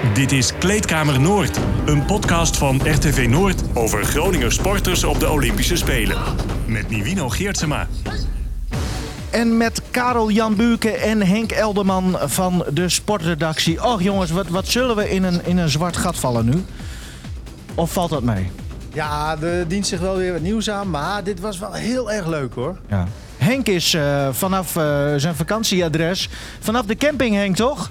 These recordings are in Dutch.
Dit is Kleedkamer Noord, een podcast van RTV Noord over Groninger sporters op de Olympische Spelen. Met Nivino Geertsema. En met Karel Jan Buurke en Henk Elderman van de sportredactie. Och jongens, wat, wat zullen we in een, in een zwart gat vallen nu? Of valt dat mee? Ja, er dient zich wel weer wat nieuws aan, maar dit was wel heel erg leuk hoor. Ja. Henk is eh, vanaf eh, zijn vakantieadres, vanaf de camping Henk toch?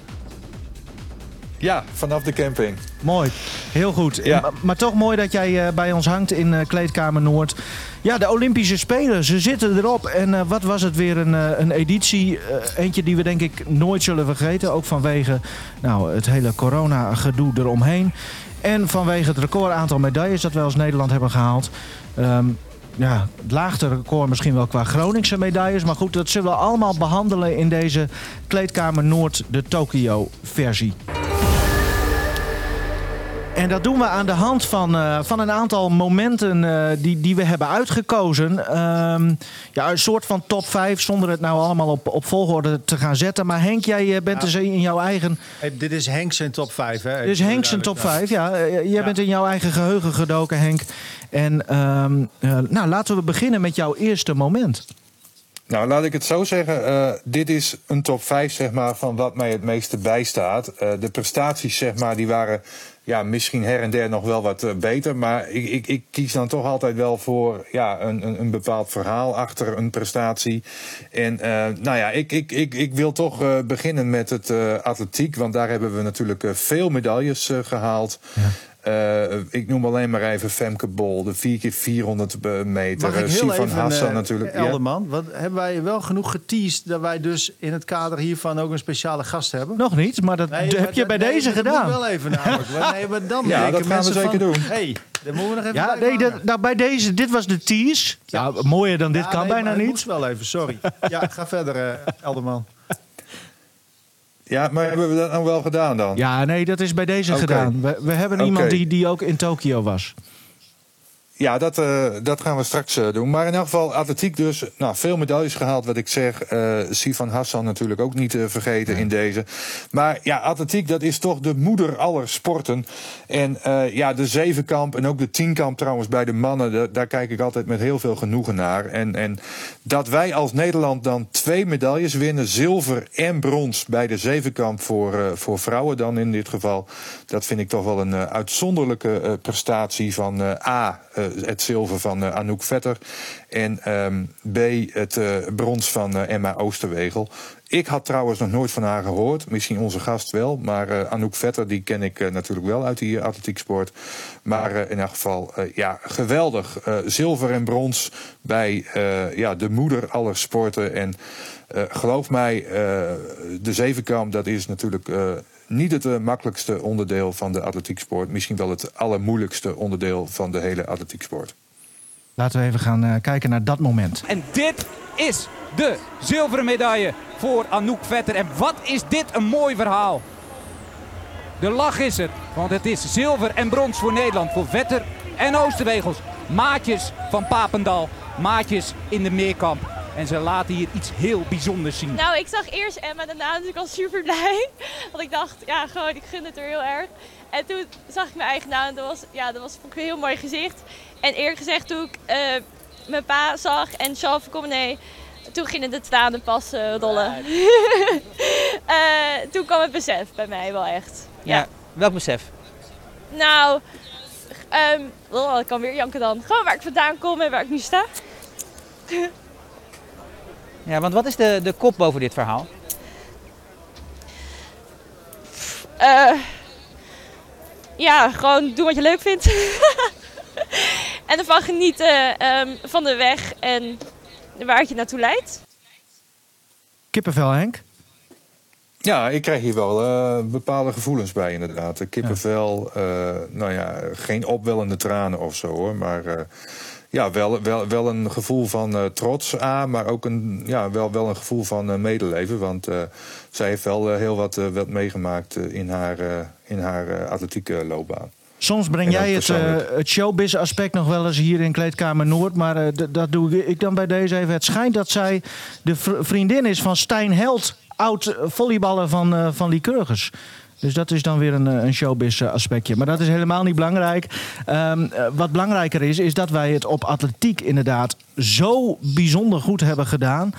Ja, vanaf de camping. Mooi, heel goed. Ja. Maar, maar toch mooi dat jij eh, bij ons hangt in eh, Kleedkamer Noord. Ja, de Olympische Spelen, ze zitten erop. En eh, wat was het weer een, eh, een editie. eh, eentje die we denk ik nooit zullen vergeten. Ook vanwege nou, het hele corona-gedoe eromheen. En vanwege het record aantal medailles dat wij als Nederland hebben gehaald. Ehm, ja, het laagste record misschien wel qua Groningse medailles. Maar goed, dat zullen we allemaal behandelen in deze Kleedkamer Noord, de Tokio-versie. En dat doen we aan de hand van, eh, van een aantal momenten eh, die, die we hebben uitgekozen. Ehm, ja, een soort van top 5, zonder het nou allemaal op, op volgorde te gaan zetten. Maar Henk, jij eh, bent dus in jouw eigen. Hey, dit is Henk zijn top 5 hè? Dus Henk zijn top 5, ja. Jij Ja. bent in jouw eigen geheugen gedoken, Henk. En ehm, eh, nou, laten we beginnen met jouw eerste moment. Nou, laat ik het zo zeggen. eh, dit is een top 5 zeg maar, van wat mij het meeste bijstaat. Eh, de prestaties zeg maar, die waren ja, misschien her en der nog wel wat eh, beter. Maar ik, ik, ik kies dan toch altijd wel voor ja, een, een, een bepaald verhaal achter een prestatie. En eh, nou ja, ik, ik, ik, ik wil toch eh, beginnen met het atletiek. Want daar hebben we natuurlijk veel medailles eh, gehaald. Eh, ik noem alleen maar even Femke Bol, de 4 keer 400 meter. Mag ik Eh, Sivan Hassan eh, natuurlijk. Ja. Elderman, wat, hebben wij wel genoeg geteased dat wij dus in het kader hiervan ook een speciale gast hebben? Nog niet, maar dat Nee, heb maar je dat- bij nee, deze dat gedaan. moet wel even namelijk. Nee, maar dan Ja, denken dat gaan we mensen zeker van, doen. hey, dat moeten we nog even Ja, nee, dat, nou, bij deze, dit was de tease. Ja, mooier dan dit Ja, kan nee, bijna niet. moest wel even, sorry. Ja, ga verder, eh, Elderman. Ja, maar hebben we dat nou wel gedaan dan? Ja, nee, dat is bij deze gedaan. We, we hebben iemand die, die ook in Tokio was. Ja, dat, eh, dat gaan we straks eh, doen. Maar in elk geval, atletiek dus. Nou, veel medailles gehaald, wat ik zeg. Eh Sivan Hassan natuurlijk ook niet te vergeten in deze. Maar ja, atletiek, dat is toch de moeder aller sporten. En ja, de zevenkamp en ook de tienkamp trouwens bij de mannen... da- daar kijk ik altijd met heel veel genoegen naar. En, en dat wij als Nederland dan twee medailles winnen... zilver en brons bij de zevenkamp voor, voor vrouwen dan in dit geval... dat vind ik toch wel een uitzonderlijke prestatie van A... eh, het zilver van eh, Anouk Vetter. En ehm, B, het eh, brons van Emma Oosterwegel. Ik had trouwens nog nooit van haar gehoord. Misschien onze gast wel. Maar Anouk Vetter, die ken ik natuurlijk wel uit die eh, atletieksport. Maar in elk geval, ja, geweldig. Zilver en brons bij ja, de moeder aller sporten. En geloof mij, de zevenkamp, dat is natuurlijk... niet het eh, makkelijkste onderdeel van de atletieksport. Misschien wel het allermoeilijkste onderdeel van de hele atletieksport. Laten we even gaan eh, kijken naar dat moment. En dit is de zilveren medaille voor Anouk Vetter. En wat is dit een mooi verhaal. De lach is er, want het is zilver en brons voor Nederland. Voor Vetter en Oosterwegels. Maatjes van Papendal, maatjes in de meerkamp. En ze laten hier iets heel bijzonders zien. Nou, ik zag eerst Emma, daarna was ik al super blij. Want ik dacht, ja, gewoon, ik gun het er heel erg. En toen zag ik mijn eigen naam en dat was, ja, dat was vond ik een heel mooi gezicht. En eerlijk gezegd, toen ik eh, mijn pa zag en Charles Commonet, toen gingen de tranen pas eh, rollen. Eh, toen kwam het besef bij mij wel echt. Ja. welk besef? Nou, ehm oh, ik kan weer janken dan. Gewoon waar ik vandaan kom en waar ik nu sta. Ja, want wat is de, de kop boven dit verhaal? Eh, ja, gewoon doen wat je leuk vindt. en ervan genieten ehm, van de weg en waar het je naartoe leidt. Kippenvel, Henk. Ja, ik krijg hier wel eh, bepaalde gevoelens bij, inderdaad. Kippenvel, eh, nou ja, geen opwellende tranen of zo hoor. Maar eh, ja, wel, wel, wel een gevoel van eh, trots aan, maar ook een, ja, wel, wel een gevoel van eh, medeleven. Want eh, zij heeft wel heel wat, wat meegemaakt in haar, in haar atletieke loopbaan. Soms breng En jij het, het showbiz-aspect nog wel eens hier in Kleedkamer Noord. Maar dat doe ik dan bij deze even. Het schijnt dat zij de vr- vriendin is van Stijn Held, oud volleyballer van, van Lycurgus. Dus dat is dan weer een, eh, een showbiz eh, aspectje. Maar dat is helemaal niet belangrijk. Ehm, eh, wat belangrijker is, is dat wij het op atletiek inderdaad zo bijzonder goed hebben gedaan.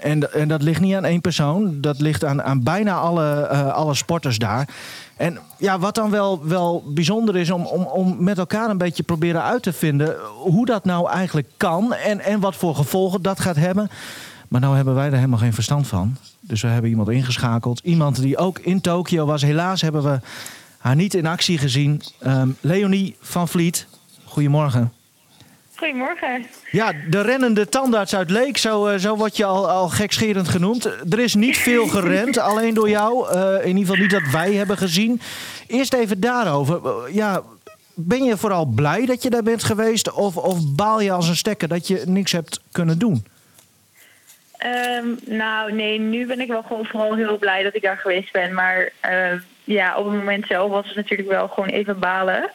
En, en dat ligt niet aan één persoon. Dat ligt aan, aan bijna alle, alle sporters daar. En ja, wat dan wel, wel bijzonder is om, om, om met elkaar een beetje proberen uit te vinden hoe dat nou eigenlijk kan en, en wat voor gevolgen dat gaat hebben. Maar nou hebben wij er helemaal geen verstand van. Dus we hebben iemand ingeschakeld. Iemand die ook in Tokio was. Helaas hebben we haar niet in actie gezien. Um, Leonie van Vliet, goedemorgen. Goedemorgen. Ja, de rennende tandarts uit Leek, zo, zo word je al, al gekscherend genoemd. Er is niet veel gerend, alleen door jou. Uh, in ieder geval niet dat wij hebben gezien. Eerst even daarover. Ja, ben je vooral blij dat je daar bent geweest? Of, of baal je als een stekker dat je niks hebt kunnen doen? Um, nou, nee, nu ben ik wel gewoon vooral heel blij dat ik daar geweest ben. Maar uh, ja, op het moment zelf was het natuurlijk wel gewoon even balen.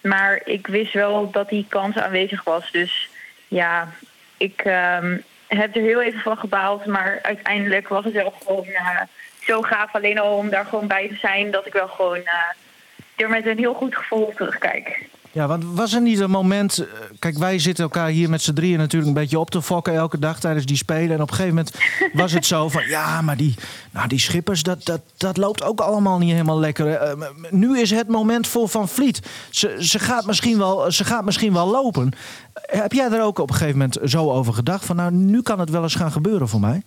Maar ik wist wel dat die kans aanwezig was. Dus ja, ik um, heb er heel even van gebaald. Maar uiteindelijk was het wel gewoon uh, zo gaaf alleen al om daar gewoon bij te zijn. Dat ik wel gewoon uh, er met een heel goed gevoel terugkijk. Ja, want was er niet een moment... Kijk, wij zitten elkaar hier met z'n drieën natuurlijk een beetje op te fokken elke dag tijdens die spelen. En op een gegeven moment was het zo van... Ja, maar die, nou, die schippers, dat, dat, dat loopt ook allemaal niet helemaal lekker. Uh, nu is het moment voor Van Vliet. Ze, ze, gaat misschien wel, ze gaat misschien wel lopen. Heb jij er ook op een gegeven moment zo over gedacht? Van nou, nu kan het wel eens gaan gebeuren voor mij?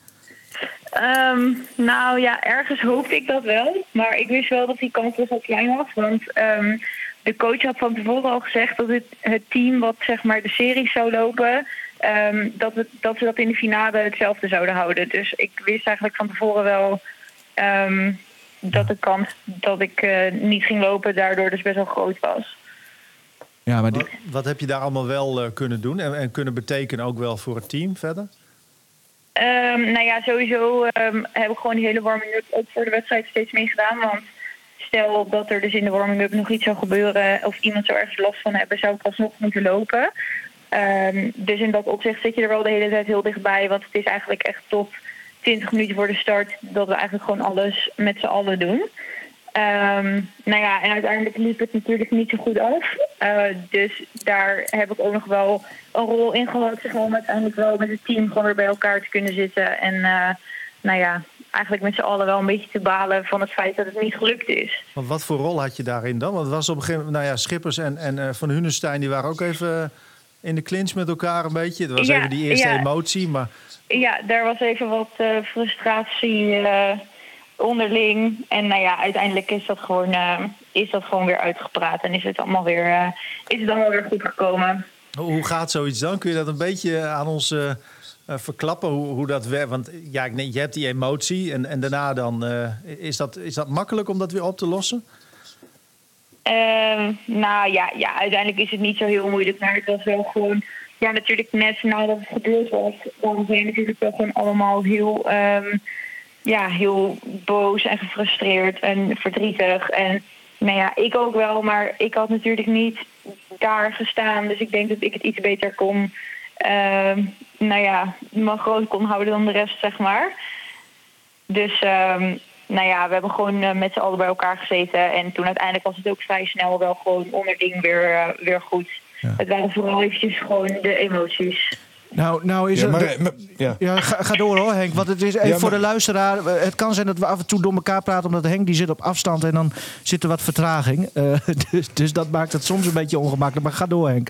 Um, nou ja, ergens hoopte ik dat wel. Maar ik wist wel dat die kans best wel klein was. Want... Um, de coach had van tevoren al gezegd dat het, het team wat zeg maar de serie zou lopen, um, dat, het, dat ze dat in de finale hetzelfde zouden houden. Dus ik wist eigenlijk van tevoren wel um, dat de kans dat ik uh, niet ging lopen daardoor dus best wel groot was. Ja, maar die... wat, wat, heb je daar allemaal wel uh, kunnen doen en, en, kunnen betekenen ook wel voor het team verder? Um, nou ja, sowieso heb ik gewoon die hele warming-up ook voor de wedstrijd steeds mee gedaan. Want stel dat er dus in de warming-up nog iets zou gebeuren of iemand zou ergens last van hebben, zou ik alsnog moeten lopen. Um, dus in dat opzicht zit je er wel de hele tijd heel dichtbij, want het is eigenlijk echt tot 20 minuten voor de start dat we eigenlijk gewoon alles met z'n allen doen. Um, nou ja, en uiteindelijk liep het natuurlijk niet zo goed af. Uh, dus daar heb ik ook nog wel een rol in gehad, zeg om uiteindelijk wel met het team gewoon weer bij elkaar te kunnen zitten. En uh, nou ja, eigenlijk met z'n allen wel een beetje te balen van het feit dat het niet gelukt is. Want wat voor rol had je daarin dan? Want het was op een gegeven moment, nou ja, Schippers en, en uh, Van Hunenstein die waren ook even in de clinch met elkaar een beetje. Dat was ja, even die eerste ja. emotie, maar... Ja, daar was even wat uh, frustratie uh, onderling. En nou ja, uiteindelijk is dat gewoon, is dat gewoon weer uitgepraat en is het allemaal weer, is het allemaal weer goed gekomen. Hoe gaat zoiets dan? Kun je dat een beetje aan ons uh, verklappen hoe, hoe, dat werkt? Want ja, je hebt die emotie en, en daarna dan uh, is, dat, is dat makkelijk om dat weer op te lossen? Uh, nou ja, ja, uiteindelijk is het niet zo heel moeilijk. Maar het was wel gewoon, ja, natuurlijk net nadat het gebeurd was, dan zijn natuurlijk wel gewoon allemaal heel, um, ja, heel boos en gefrustreerd en verdrietig. En nou ja, ik ook wel, maar ik had natuurlijk niet daar gestaan. Dus ik denk dat ik het iets beter kon, uh, nou ja, me groot kon houden dan de rest, zeg maar. Dus um, nou ja, we hebben gewoon uh, met z'n allen bij elkaar gezeten. En toen uiteindelijk was het ook vrij snel wel gewoon onderding weer, uh, weer goed. Ja. Het waren vooral eventjes gewoon de emoties. Nou, nou is Ja, maar- het. maar- ja. Ja, ga, ga door hoor, Henk. Want het is even Ja, maar- voor de luisteraar. eh, Het kan zijn dat we af en toe door elkaar praten, omdat Henk die zit op afstand en dan zit er wat vertraging. Eh, dus, dus dat maakt het soms een beetje ongemakkelijk. Maar ga door, Henk.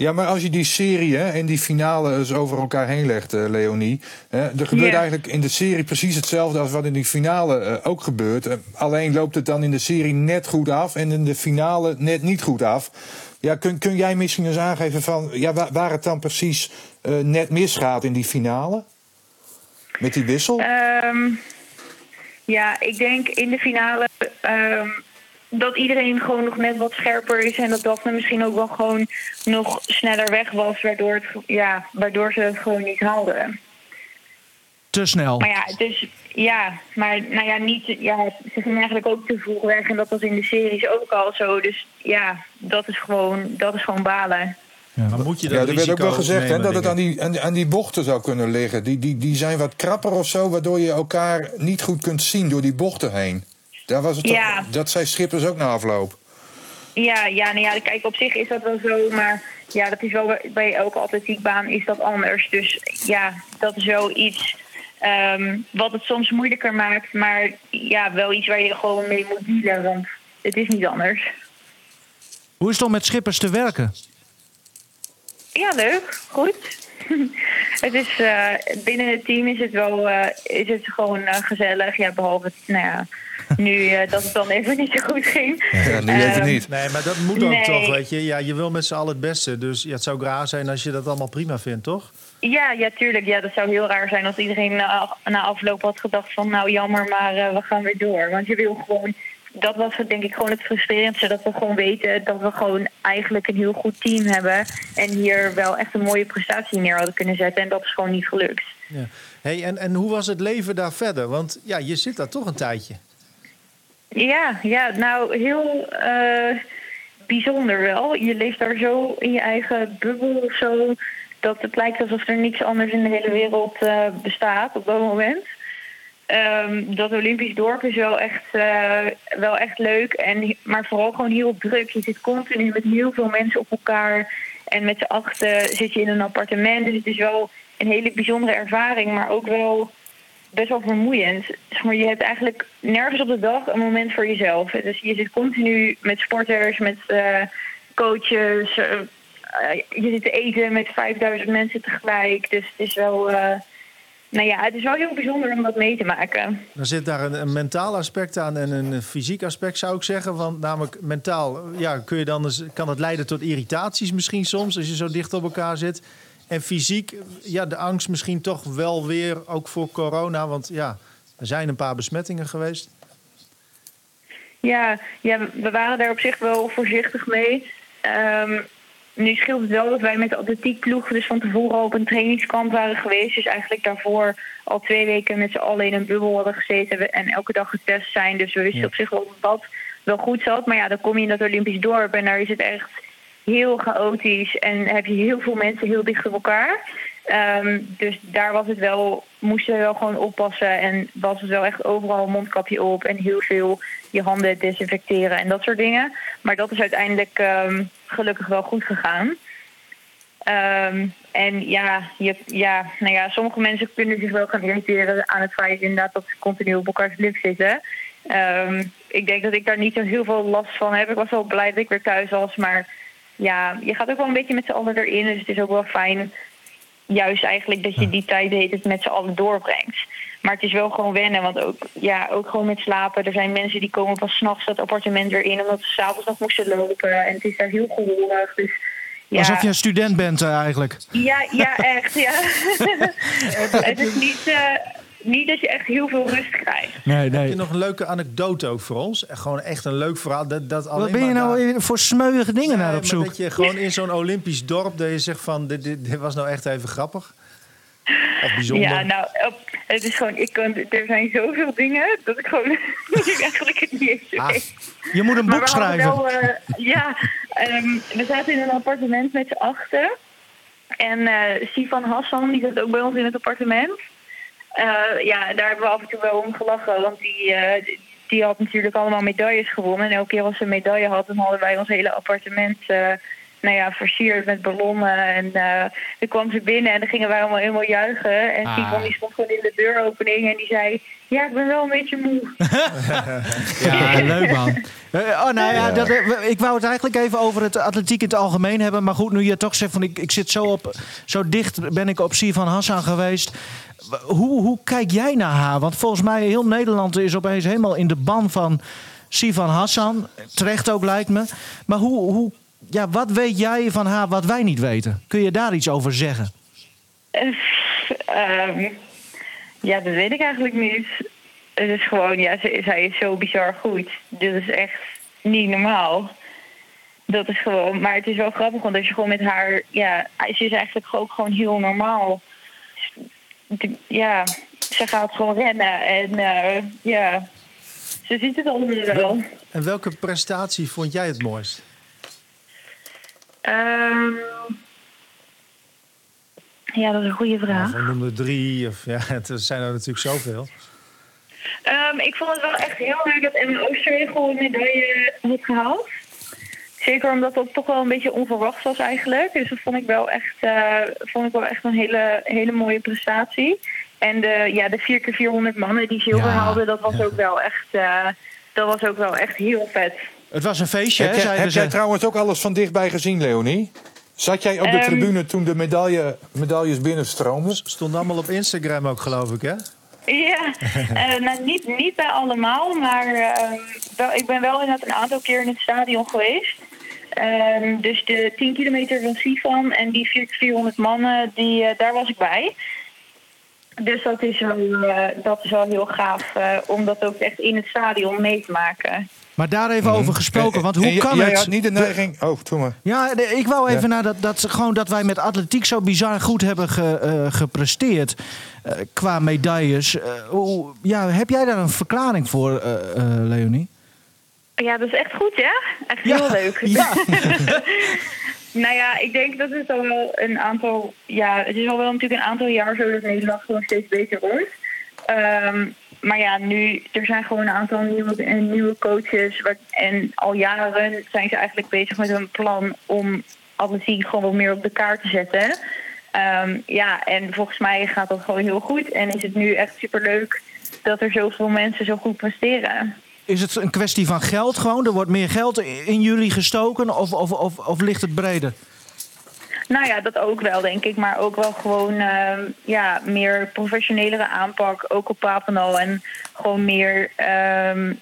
Ja, maar als je die serie hè, en die finale eens over elkaar heen legt, eh, Leonie. Hè, er gebeurt eigenlijk in de serie precies hetzelfde als wat in die finale eh, ook gebeurt. Eh, alleen loopt het dan in de serie net goed af en in de finale net niet goed af. Ja, kun, kun jij misschien eens aangeven van ja, waar, waar het dan precies net misgaat in die finale? Met die wissel? Um, ja, ik denk in de finale um, dat iedereen gewoon nog net wat scherper is. En dat Daphne misschien ook wel gewoon nog sneller weg was. Waardoor, het, ja, waardoor ze het gewoon niet haalden. Te snel. Maar ja, dus ja, maar nou ja, niet, ja, ze gingen eigenlijk ook te vroeg weg. En dat was in de series ook al zo. Dus ja, dat is gewoon, dat is gewoon balen. Maar moet je dat Ja, er werd ook wel gezegd hè, dat het aan die, aan, die- aan die bochten zou kunnen liggen. Die, die, die zijn wat krapper of zo, waardoor je elkaar niet goed kunt zien door die bochten heen. Daar was het Ja. toch, dat zei Schippers ook na afloop. Ja, ja, nou ja, kijk, op zich is dat wel zo, maar ja, dat is wel bij- elke atletiekbaan is dat anders. Dus ja, dat is wel iets ehm, wat het soms moeilijker maakt, maar ja, wel iets waar je gewoon mee moet dealen, want het is niet anders. Hoe is het om met Schippers te werken? Ja, leuk, goed. het is, eh, binnen het team is het wel eh, is het gewoon eh, gezellig, ja, behalve nou ja, nu dat het dan even niet zo goed ging. Ja, nu even Ehm, niet. Nee, maar dat moet ook Nee. toch, weet je. Ja, je wil met z'n allen het beste. Dus ja, het zou raar zijn als je dat allemaal prima vindt, toch? Ja, ja, tuurlijk. Ja, dat zou heel raar zijn als iedereen na, na afloop had gedacht van... nou, jammer, maar eh, we gaan weer door. Want je wil gewoon... Dat was denk ik gewoon het frustrerendste. Dat we gewoon weten dat we gewoon eigenlijk een heel goed team hebben. En hier wel echt een mooie prestatie neer hadden kunnen zetten. En dat is gewoon niet gelukt. Ja. Hey, en, en hoe was het leven daar verder? Want ja, je zit daar toch een tijdje. Ja, ja nou, heel eh, bijzonder wel. Je leeft daar zo in je eigen bubbel of zo... dat het lijkt alsof er niks anders in de hele wereld eh, bestaat op dat moment. Ehm, dat Olympisch dorp is wel echt, eh, wel echt leuk, en, maar vooral gewoon heel druk. Je zit continu met heel veel mensen op elkaar. En met z'n achten zit je in een appartement. Dus het is wel een hele bijzondere ervaring, maar ook wel best wel vermoeiend. Maar, je hebt eigenlijk nergens op de dag een moment voor jezelf. Dus je zit continu met sporters, met eh, coaches. eh, je zit te eten met 5000 mensen tegelijk. Dus het is wel. Nou ja, het is wel heel bijzonder om dat mee te maken. Dan zit daar een, een mentaal aspect aan en een fysiek aspect, zou ik zeggen. Want namelijk mentaal ja, kun je dan eens, kan het leiden tot irritaties misschien soms... als je zo dicht op elkaar zit. En fysiek, ja, de angst misschien toch wel weer, ook voor corona. Want ja, er zijn een paar besmettingen geweest. Ja, ja, we waren daar op zich wel voorzichtig mee. Ehm, nu scheelt het wel dat wij met de atletiekploeg dus van tevoren al op een trainingskamp waren geweest. Dus eigenlijk daarvoor al twee weken met z'n allen in een bubbel hadden gezeten en elke dag getest zijn. Dus we wisten Ja. op zich wel dat dat wel goed zat. Maar ja, dan kom je in dat Olympisch dorp en daar is het echt heel chaotisch. En heb je heel veel mensen heel dicht op elkaar. Ehm, dus daar was het wel, moesten we wel gewoon oppassen. En was het wel echt overal een mondkapje op en heel veel je handen desinfecteren en dat soort dingen. Maar dat is uiteindelijk ehm, gelukkig wel goed gegaan. Ehm, en ja, je, ja, nou ja, sommige mensen kunnen zich wel gaan irriteren aan het feit inderdaad dat ze continu op elkaars lip zitten. Ehm, ik denk dat ik daar niet zo heel veel last van heb. Ik was wel blij dat ik weer thuis was, maar ja, je gaat ook wel een beetje met z'n allen erin. Dus het is ook wel fijn, juist eigenlijk, dat je die tijd heet het met z'n allen doorbrengt. Maar het is wel gewoon wennen, want ook, ja, ook gewoon met slapen. Er zijn mensen die komen pas s'nachts dat appartement weer in, omdat ze s'avonds nog moesten lopen. En het is daar heel gehorig. Dus ja, Alsof je een student bent eh, eigenlijk. ja, ja, echt, ja. het is niet, eh, niet dat je echt heel veel rust krijgt. Nee, Heb je nee. nog een leuke anecdote ook voor ons? Echt Gewoon echt een leuk verhaal. Dat, dat Wat alleen ben je nou daar- voor smeuïge dingen Nee, naar op zoek? Dat je gewoon in zo'n Olympisch dorp, dat je zegt van, dit, dit, dit was nou echt even grappig. Of bijzonder. Ja, nou, het is gewoon, ik kan, er zijn zoveel dingen dat ik gewoon eigenlijk het niet eens Ah. weet. Je moet een boek schrijven. Wel, eh, ja, ehm, we zaten in een appartement met z'n achten. En Sifan Hassan, die zat ook bij ons in het appartement. Eh, ja, daar hebben we af en toe wel om gelachen. Want die, die- die had natuurlijk allemaal medailles gewonnen. En elke keer als ze een medaille had, dan hadden wij ons hele appartement... nou ja, versierd met ballonnen. En eh dan kwam ze binnen en dan gingen wij allemaal helemaal juichen. En Ah. Sifan die stond gewoon in de deuropening en die zei... Ja, ik ben wel een beetje moe. Ja, leuk man. Eh, oh, nou ja, dat, eh, ik wou het eigenlijk even over het atletiek in het algemeen hebben. Maar goed, nu je toch zegt van ik, ik zit zo, op, zo dicht ben ik op Sivan Hassan geweest. Hoe, hoe kijk jij naar haar? Want volgens mij heel Nederland is opeens helemaal in de ban van Sivan Hassan. Terecht ook lijkt me. Maar hoe, hoe, ja, wat weet jij van haar wat wij niet weten? Kun je daar iets over zeggen? Eh, ehm, ja, dat weet ik eigenlijk niet. Het is gewoon, ja, ze- zij is zo bizar goed. Dit is echt niet normaal. Dat is gewoon, maar het is wel grappig, want als je gewoon met haar, ja, ze is eigenlijk ook gewoon heel normaal. Ja, ze gaat gewoon rennen en eh, ja, ze ziet het allemaal wel. En welke prestatie vond jij het mooist? Ehm, ja, dat is een goede vraag. Of we noemen er drie, of ja, het zijn er natuurlijk zoveel. Ehm, ik vond het wel echt heel leuk dat Emma Oosterwegel een medaille had gehaald. Zeker omdat dat toch wel een beetje onverwacht was eigenlijk. Dus dat vond ik wel echt, eh, vond ik wel echt een hele, hele mooie prestatie. En de, ja, de 4x400 mannen die zilver Ja. haalden, dat was ook wel echt, eh, dat was ook wel echt heel vet. Het was een feestje, Heb, hè, jij, zeiden heb jij trouwens ook alles van dichtbij gezien, Leonie? Zat jij op de Ehm, tribune toen de medaille, medailles binnenstroomden? Stond allemaal op Instagram ook, geloof ik, hè? Ja, eh, nou, niet, niet bij allemaal, maar ehm, wel, ik ben wel inderdaad een aantal keer in het stadion geweest. Ehm, dus de 10 kilometer van Sifan en die 400 mannen, die, eh, daar was ik bij. Dus dat is wel, eh, dat is wel heel gaaf eh, om dat ook echt in het stadion mee te maken. Maar daar even over gesproken, want hoe En j- kan jij het... had niet de neiging... Oh, doe maar. Ja, nee, ik wou even Ja. naar dat, dat, gewoon dat wij met atletiek zo bizar goed hebben ge- eh, gepresteerd. eh, qua medailles. Eh, hoe, ja, heb jij daar een verklaring voor, eh, eh, Leonie? Ja, dat is echt goed, ja? Echt Ja, heel leuk. ja. nou ja, ik denk dat het al wel een aantal... Ja, het is al wel natuurlijk een aantal jaar zo dat Nederland gewoon steeds beter wordt. Ehm, maar ja, nu, er zijn gewoon een aantal nieuwe, nieuwe coaches. en al jaren zijn ze eigenlijk bezig met een plan om atletiek gewoon wat meer op de kaart te zetten. Ehm, ja, en volgens mij gaat dat gewoon heel goed. En is het nu echt superleuk dat er zoveel mensen zo goed presteren. Is het een kwestie van geld gewoon? Er wordt meer geld in jullie gestoken of, of, of, of ligt het breder? Nou ja, dat ook wel, denk ik. Maar ook wel gewoon ehm, ja, meer professionelere aanpak, ook op Papendal. En gewoon meer, ehm,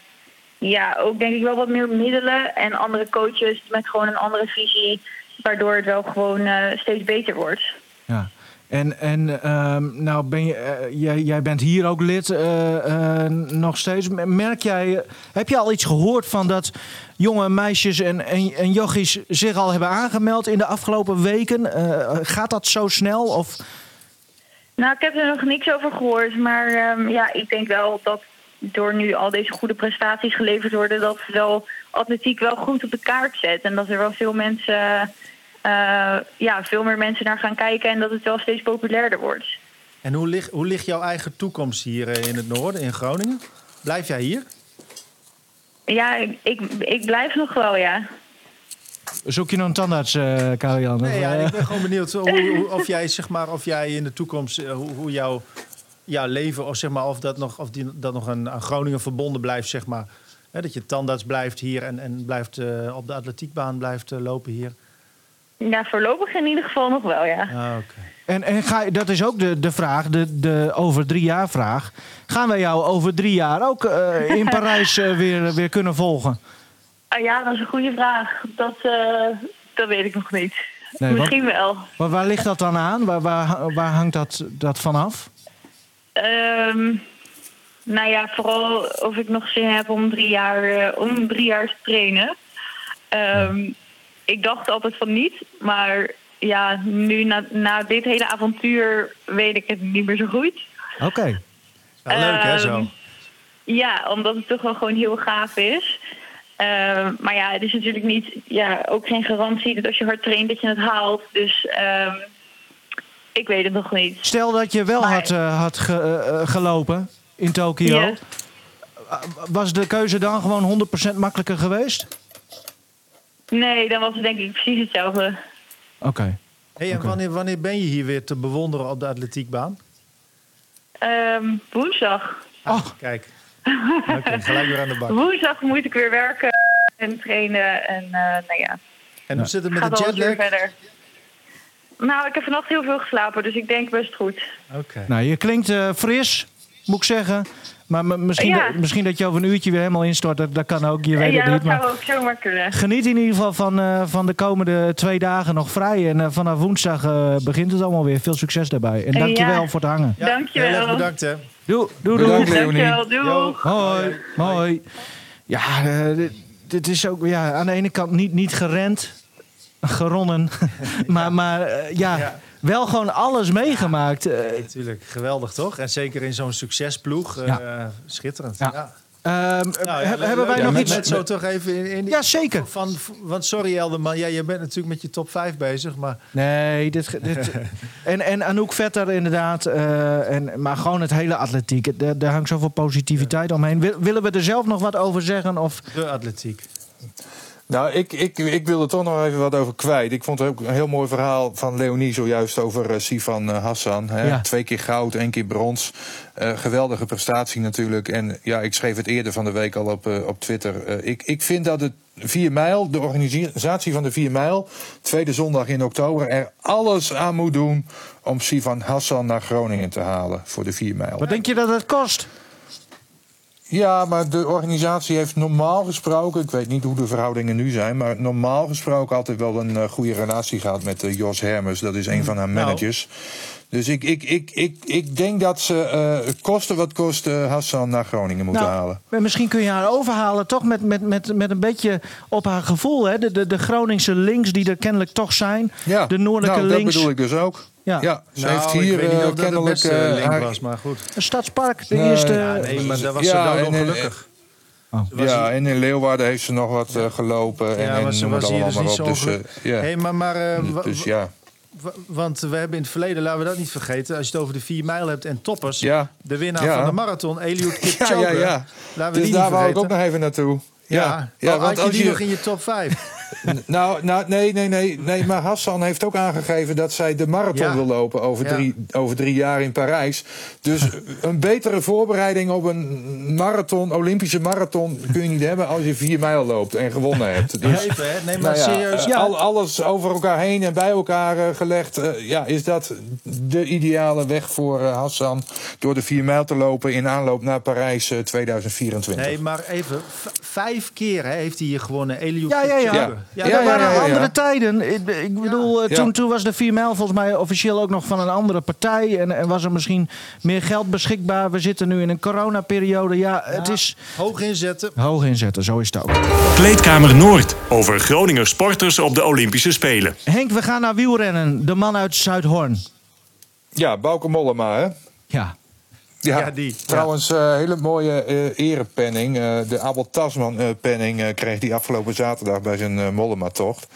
ja, ook denk ik wel wat meer middelen en andere coaches met gewoon een andere visie. Waardoor het wel gewoon eh, steeds beter wordt. Ja. En, en ehm, nou ben je, eh, jij, jij bent hier ook lid eh, nog steeds. Merk jij, heb je al iets gehoord van dat jonge meisjes en, en, en jochies zich al hebben aangemeld in de afgelopen weken? Eh, gaat dat zo snel? Of, Nou, ik heb er nog niks over gehoord. Maar ehm, ja, ik denk wel dat door nu al deze goede prestaties geleverd worden, dat wel atletiek wel goed op de kaart zet. En dat er wel veel mensen, eh, ja, veel meer mensen naar gaan kijken en dat het wel steeds populairder wordt. En hoe ligt, hoe ligt jouw eigen toekomst hier eh, in het noorden, in Groningen? Blijf jij hier? Ja, ik, ik, ik blijf nog wel, ja. zoek je nog een tandarts, eh Karian? Nee, ja, eh, ik ben gewoon benieuwd hoe, hoe- of, jij, zeg maar, of jij in de toekomst, eh, hoe, hoe jouw, jouw leven, of, zeg maar, of dat nog, of die, dat nog aan, aan Groningen verbonden blijft, zeg maar. Hè, dat je tandarts blijft hier en, en blijft, eh, op de atletiekbaan blijft eh, lopen hier. Ja, voorlopig in ieder geval nog wel, ja. Ah. En, en ga, dat is ook de, de vraag, de, de over drie jaar vraag. Gaan wij jou over drie jaar ook eh, in Parijs eh, weer, weer kunnen volgen? Ah, ja, dat is een goede vraag. Dat, eh, dat weet ik nog niet. Nee, Misschien wel. Maar waar ligt dat dan aan? Waar, waar, waar hangt dat, dat vanaf? Ehm, nou ja, vooral of ik nog zin heb om drie jaar, om drie jaar te trainen. Ehm, Ik dacht altijd van niet, maar ja, nu na, na dit hele avontuur weet ik het niet meer zo goed. Oké. Wel leuk, hè, zo? Ehm, Ja, omdat het toch wel gewoon heel gaaf is. Ehm, maar ja, het is natuurlijk niet, ja, ook geen garantie dat als je hard traint dat je het haalt. Dus ehm, ik weet het nog niet. Stel dat je wel Maar- had, eh, had ge- eh, eh, gelopen in Tokio. Was de keuze dan gewoon 100% makkelijker geweest? Nee, dan was het denk ik precies hetzelfde. Oké. Hey, en wanneer, wanneer ben je hier weer te bewonderen op de atletiekbaan? Ehm, woensdag. Oh, Kijk. Oké, gelijk weer aan de bak. Woensdag moet ik weer werken en trainen. En eh, nou ja, En hoe zit het met gaat de jetlag? verder. Nou, ik heb vannacht heel veel geslapen, dus ik denk best goed. Oké. nou, je klinkt eh, fris, moet ik zeggen. Maar misschien, Ja. dat, misschien dat je over een uurtje weer helemaal instort. Dat, dat kan ook, je weet ja, het niet. dat Maar ook zomaar kunnen. geniet in ieder geval van, eh, van de komende twee dagen nog vrij. En eh, vanaf woensdag eh, begint het allemaal weer. Veel succes daarbij. En Ja. dankjewel voor het hangen. Ja, Dankjewel. Heel erg bedankt, hè. Bedankt, doei. Leonie. Dankjewel, doei. Hoi, hoi. Ja, dit, dit is ook ja, aan de ene kant niet, niet gerend, geronnen. maar maar ja, Ja. Wel gewoon alles meegemaakt. Eh, Natuurlijk, geweldig toch? En zeker in zo'n succesploeg. eh, Ja. Schitterend. Ja. Ja. Ehm, Nou ja, hebben wij nog iets? Met zo toch even in, in Ja, zeker. Van, want sorry Elderman, ja, je bent natuurlijk met je top 5 bezig, maar Nee, dit, dit, en, en Anouk Vetter inderdaad. eh, en, maar gewoon het hele atletiek. Daar, daar hangt zoveel positiviteit omheen. Wil- willen we er zelf nog wat over zeggen? Of, de atletiek. Nou, ik, ik, ik wil er toch nog even wat over kwijt. Ik vond het ook een heel mooi verhaal van Leonie zojuist over eh, Sifan eh, Hassan. Hè? Ja. Twee keer goud, één keer brons. Eh, geweldige prestatie natuurlijk. En ja, ik schreef het eerder van de week al op, op Twitter. Ik, ik vind dat het 4 mijl, de organisatie van de 4 mijl, tweede zondag in oktober, er alles aan moet doen om Sifan Hassan naar Groningen te halen voor de 4 mijl. wat denk je dat het kost? Ja, maar de organisatie heeft normaal gesproken, ik weet niet hoe de verhoudingen nu zijn, maar normaal gesproken altijd wel een eh, goede relatie gehad met eh, Jos Hermes. Dat is een van haar Nou. Dus ik, ik, ik, ik, ik denk dat ze eh, kosten wat kost eh, Hassan naar Groningen moeten Nou, halen. maar Misschien kun je haar overhalen, toch met, met, met, met een beetje op haar gevoel. Hè? De, de, de Groningse links die er kennelijk toch zijn. Ja, de noordelijke nou, links. dat bedoel ik dus ook. Ja. Ja, ze Nou, heeft hier ik weet niet eh, of dat het kennelijk beste link haar- was, maar goed. Een stadspark, de Nee. eerste. Ja, nee, maar daar was Ja, ze en- en- doodongelukkig. Ja, en in Leeuwarden heeft ze nog wat gelopen. en, Ja, en maar ze was hier dus maar niet zo Dus. Hey, maar, maar eh, wa- dus ja. Wa- want we hebben in het verleden, laten we dat niet vergeten, als je het over de 4 mijl hebt en toppers, Ja. de winnaar Ja. van de marathon, Eliud Ja, Kipchoge, ja, ja. laten we Dus die daar wou ik ook nog even naartoe. ja, ja, want had je die nog in je top 5? Nou, nou nee, nee, nee, nee. Maar Hassan heeft ook aangegeven dat zij de marathon Ja. wil lopen over, Ja. drie, over drie jaar in Parijs. Dus een betere voorbereiding op een marathon, Olympische marathon, kun je niet hebben als je vier mijl loopt en gewonnen hebt. Dus, Even, hè? Nee, maar nou ja, serieus. eh, al- alles over elkaar heen en bij elkaar eh, gelegd. eh, ja, is dat de ideale weg voor Hassan door de vier mijl te lopen in aanloop naar Parijs eh, 2024? Nee, maar even, v- vijf keer hè, heeft hij hier gewonnen, Eliud Ja, ja, ja. Ja, Ja, dat ja, waren andere tijden. Ik, ik bedoel, eh, Ja. toen, toen was de 4 mijl volgens mij officieel ook nog van een andere partij. En, en was er misschien meer geld beschikbaar. We zitten nu in een coronaperiode. Ja, het is Hoog inzetten. hoog inzetten, zo is het ook. Kleedkamer Noord over Groninger sporters op de Olympische Spelen. Henk, we gaan naar wielrennen. De man uit Zuidhoorn. Ja, Bauke Mollema, hè? Ja. Ja, Ja, die. Trouwens, eh hele mooie eh erepenning. Eh, de Abel Tasman-penning eh, kreeg hij afgelopen zaterdag bij zijn eh Mollema-tocht.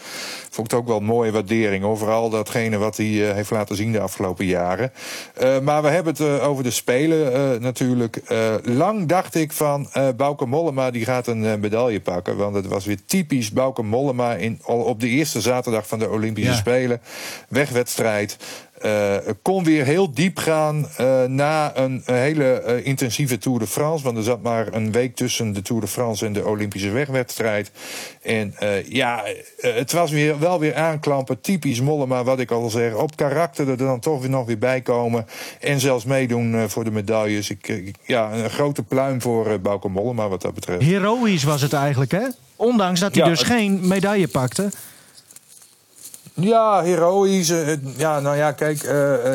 Vond ik het ook wel een mooie waardering. Overal datgene wat hij eh, heeft laten zien de afgelopen jaren. Eh, maar we hebben het eh, over de Spelen natuurlijk. Lang dacht ik van Bauke Mollema die gaat een medaille pakken. Want het was weer typisch Bauke Mollema in, al op de eerste zaterdag van de Olympische Ja. Spelen. Wegwedstrijd. Kon weer heel diep gaan na een, een hele intensieve Tour de France. Want er zat maar een week tussen de Tour de France en de Olympische wegwedstrijd. En ja, het was weer, wel weer aanklampen. Typisch Mollema, wat ik al zeg. Op karakter er dan toch weer nog weer bij komen. En zelfs meedoen eh, voor de medailles. Ik, eh, ik- ja, een grote pluim voor eh Bauke Mollema wat dat betreft. Heroïs was het eigenlijk, hè? Ondanks dat hij Ja, dus het- geen medaille pakte. Ja, heroïs. ja, nou ja, kijk,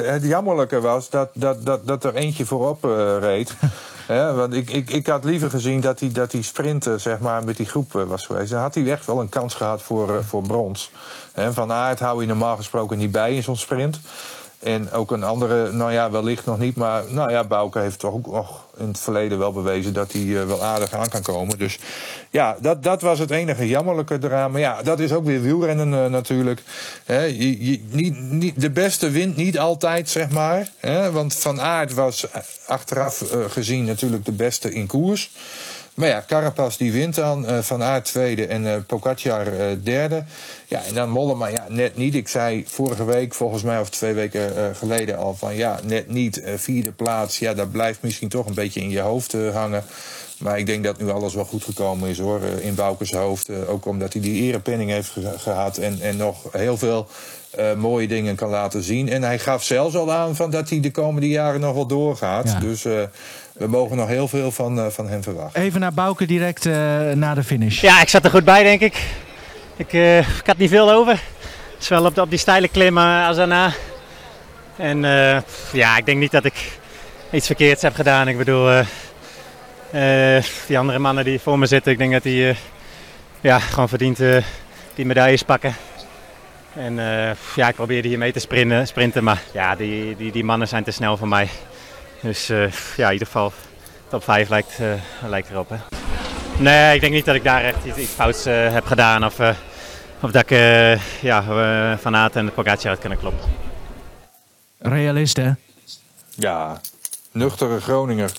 het jammerlijke was dat, dat, dat, dat er eentje voorop reed. Want ik, ik, ik had liever gezien dat hij, dat hij sprinten zeg maar, met die groep eh, was geweest. Dan had hij echt wel een kans gehad voor, eh, voor brons. Van Aert hou je normaal gesproken niet bij in zo'n sprint. En ook een andere, nou ja, wellicht nog niet. Maar nou ja, Bouke heeft toch ook nog in het verleden wel bewezen dat hij eh, wel aardig aan kan komen. Dus ja, dat, dat was het enige jammerlijke eraan. Maar ja, dat is ook weer wielrennen eh, natuurlijk. Niet, niet, de beste wint niet altijd, zeg maar. Want Van Aert was eh, achteraf gezien natuurlijk de beste in koers. Maar ja, Carapaz die wint dan, eh, Van Aert tweede en eh, derde. Ja, en dan Mollema, ja, net niet. Ik zei vorige week, volgens mij of twee weken geleden al van ja, net niet. vierde plaats, ja, dat blijft misschien toch een beetje in je hoofd hangen. Maar ik denk dat nu alles wel goed gekomen is hoor, eh, in Boukers hoofd. Eh, ook omdat hij die erepenning heeft ge- gehad en, en nog heel veel eh, mooie dingen kan laten zien. En hij gaf zelfs al aan van dat hij de komende jaren nog wel doorgaat. Ja. Dus eh, we mogen nog heel veel van, eh, van hem verwachten. Even naar Bouke direct eh, na de finish. Ja, ik zat er goed bij, denk ik. Ik, eh, ik had niet veel over. Zowel op, de- op die steile klim eh, als daarna. En eh, ja, ik denk niet dat ik iets verkeerds heb gedaan. Ik bedoel, eh, die andere mannen die voor me zitten, ik denk dat die eh, ja, gewoon verdient eh, die medailles pakken. En eh, ja, ik probeerde hier mee te sprinten, sprinten maar ja, die, die, die mannen zijn te snel voor mij. Dus eh, ja, in ieder geval top 5 lijkt, uh, lijkt erop. Hè. Nee, ik denk niet dat ik daar echt iets, iets fouts uh, heb gedaan. Of, uh, of dat ik ja, Van Aert en Pogacar had kunnen kloppen. Realist, hè? Ja, nuchtere Groninger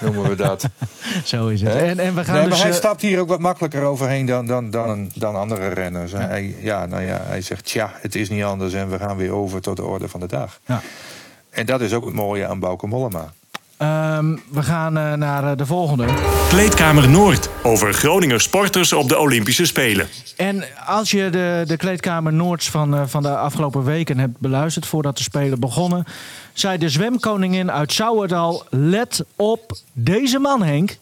noemen we dat. Zo is het. En, en we gaan nee, dus, maar hij uh, stapt hier ook wat makkelijker overheen dan, dan, dan, dan andere renners. Ja. Hij, ja, nou ja, hij zegt, tja, het is niet anders en we gaan weer over tot de orde van de dag. Ja. En dat is ook het mooie aan Bauke Mollema. Um, we gaan uh, naar uh, de volgende. Kleedkamer Noord. Over Groninger sporters op de Olympische Spelen. En als je de, de Kleedkamer Noords van, uh, van de afgelopen weken hebt beluisterd... voordat de Spelen begonnen... zei de zwemkoningin uit Sauerdal... let op deze man, Henk.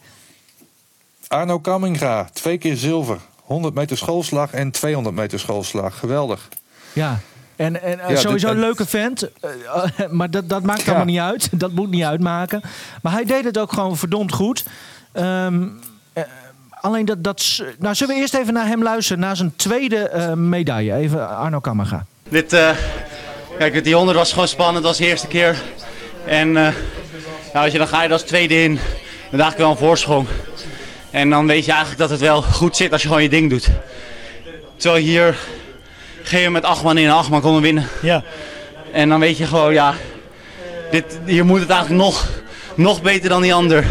Arno Kamminga, twee keer zilver. 100 meter schoolslag en 200 meter schoolslag. Geweldig. Ja, en, en ja, sowieso dit, een leuke vent. Uh, maar dat, dat maakt allemaal niet uit. Dat moet niet uitmaken. Maar hij deed het ook gewoon verdomd goed. Um, uh, alleen dat, dat. Nou, zullen we eerst even naar hem luisteren? Naar zijn tweede uh, medaille. Even Arno Kammerga. Dit. kijk, die 100 was gewoon spannend. Dat was de eerste keer. En ja, als je dan ga je als tweede in. Dan dacht ik wel een voorsprong. En dan weet je eigenlijk dat het wel goed zit als je gewoon je ding doet. Terwijl hier geven met acht man in en acht man konden winnen. Ja. En dan weet je gewoon, ja, dit, hier moet het eigenlijk nog, nog beter dan die ander.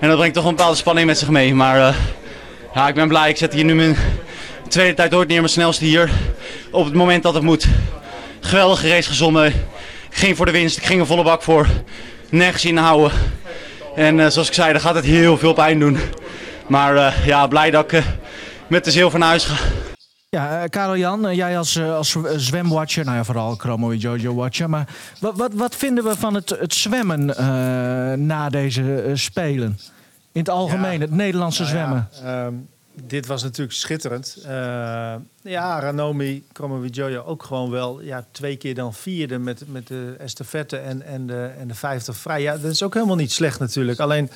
En dat brengt toch een bepaalde spanning met zich mee. Maar uh, ja, ik ben blij. Ik zet hier nu mijn tweede tijd ooit neer, mijn snelste hier. Op het moment dat het moet. Geweldige race gezongen. Ik ging voor de winst, ik ging er volle bak voor. Nergens in houden. En uh, zoals ik zei, dan gaat het heel veel pijn doen. Maar uh, ja, blij dat ik met de zilver naar huis ga. Ja, uh, Karel Jan, jij als, uh, als zwemwatcher, nou ja, vooral Chromo Jojo watcher. Maar wat, wat, wat vinden we van het, het zwemmen uh, na deze spelen? In het algemeen, ja, het Nederlandse nou zwemmen. Ja, um, dit was natuurlijk schitterend. ja, Ranomi Kromowidjojo ook gewoon wel ja, twee keer dan vierde met, met de estafette en, en, de, en de 50 vrij. Ja, dat is ook helemaal niet slecht natuurlijk. Alleen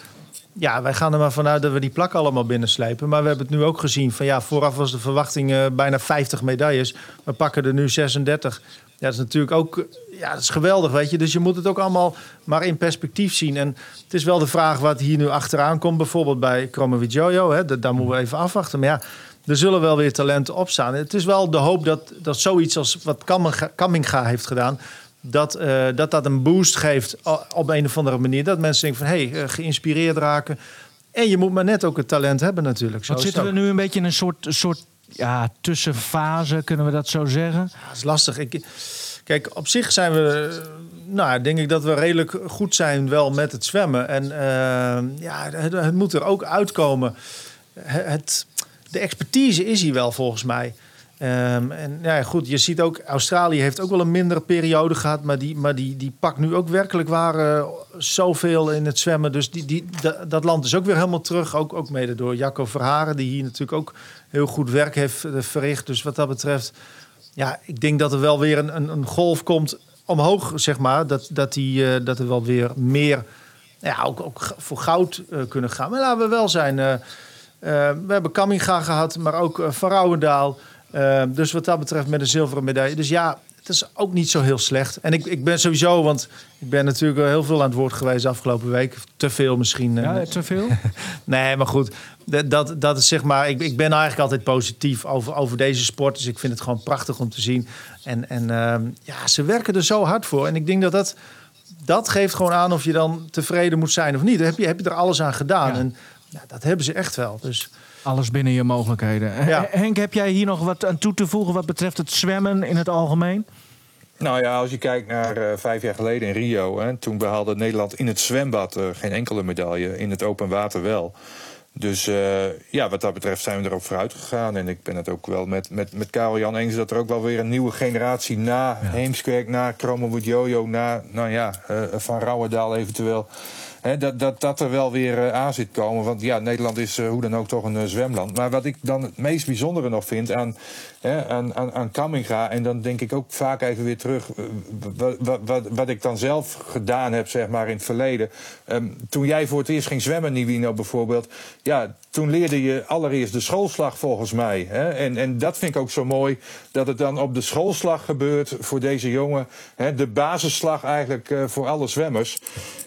ja, wij gaan er maar vanuit dat we die plak allemaal binnenslepen. Maar we hebben het nu ook gezien van ja, vooraf was de verwachting uh, bijna 50 medailles. We pakken er nu 36. Ja, dat is natuurlijk ook ja, dat is geweldig, weet je. Dus je moet het ook allemaal maar in perspectief zien. En het is wel de vraag wat hier nu achteraan komt, bijvoorbeeld bij Kromowidjojo. Hè, daar moeten we even afwachten. Maar ja, er zullen wel weer talenten opstaan. Het is wel de hoop dat, dat zoiets als wat Kamminga heeft gedaan dat, uh, dat dat een boost geeft op een of andere manier. Dat mensen denken van, hé, hey, uh, geïnspireerd raken. En je moet maar net ook het talent hebben natuurlijk. Zo Wat zitten we nu een beetje in een soort, soort ja, tussenfase, kunnen we dat zo zeggen? Dat is lastig. Ik, kijk, op zich zijn we, nou, denk ik dat we redelijk goed zijn wel met het zwemmen. En uh, ja, het, het, moet er ook uitkomen. Het, de expertise is hier wel volgens mij. Um, en ja, goed, je ziet ook, Australië heeft ook wel een mindere periode gehad, maar die, maar die, die pakt nu ook werkelijk waar uh, zoveel in het zwemmen. Dus die, die, da, dat land is ook weer helemaal terug, ook, ook mede door Jacco Verharen, die hier natuurlijk ook heel goed werk heeft uh, verricht. Dus wat dat betreft, ja, ik denk dat er wel weer een, een, golf komt omhoog, zeg maar. Dat, dat, die, uh, dat er wel weer meer, ja, ook, ook voor goud kunnen gaan. Maar laten we wel zijn, we hebben Kamminga gehad, maar ook Van. Uh, dus wat dat betreft met een zilveren medaille. Dus ja, het is ook niet zo heel slecht. En ik, ik ben sowieso, want ik ben natuurlijk heel veel aan het woord geweest de afgelopen week. Te veel misschien. Ja, te veel? nee, maar goed. Dat, dat is zeg maar, ik, ik ben eigenlijk altijd positief over, over deze sport. Dus ik vind het gewoon prachtig om te zien. En, en uh, ja, ze werken er zo hard voor. En ik denk dat dat, dat geeft gewoon aan of je dan tevreden moet zijn of niet. Dan heb je, heb je er alles aan gedaan. Ja. En ja, dat hebben ze echt wel. Dus... Alles binnen je mogelijkheden. Ja. Henk, heb jij hier nog wat aan toe te voegen wat betreft het zwemmen in het algemeen? Nou ja, als je kijkt naar uh, vijf jaar geleden in Rio, hè, toen behaalde Nederland in het zwembad uh, geen enkele medaille, in het open water wel. Dus uh, ja, wat dat betreft zijn we erop vooruit gegaan. En ik ben het ook wel met, met, met Karel Jan eens dat er ook wel weer een nieuwe generatie na ja. Heemskerk, na Kromowood Jojo, na nou ja, Van Rouwendaal eventueel. Dat, dat, dat er wel weer uh, aan zit komen. Want ja, Nederland is uh, hoe dan ook toch een uh, zwemland. Maar wat ik dan het meest bijzondere nog vind aan, hè, aan, aan, Kamminga... en dan denk ik ook vaak even weer terug... wat, wat, wat ik dan zelf gedaan heb zeg maar, in het verleden. Um, toen jij voor het eerst ging zwemmen, Nivino bijvoorbeeld... ja, toen leerde je allereerst de schoolslag volgens mij. Hè? En, en dat vind ik ook zo mooi, dat het dan op de schoolslag gebeurt voor deze jongen. Hè? De basisslag eigenlijk eh, voor alle zwemmers.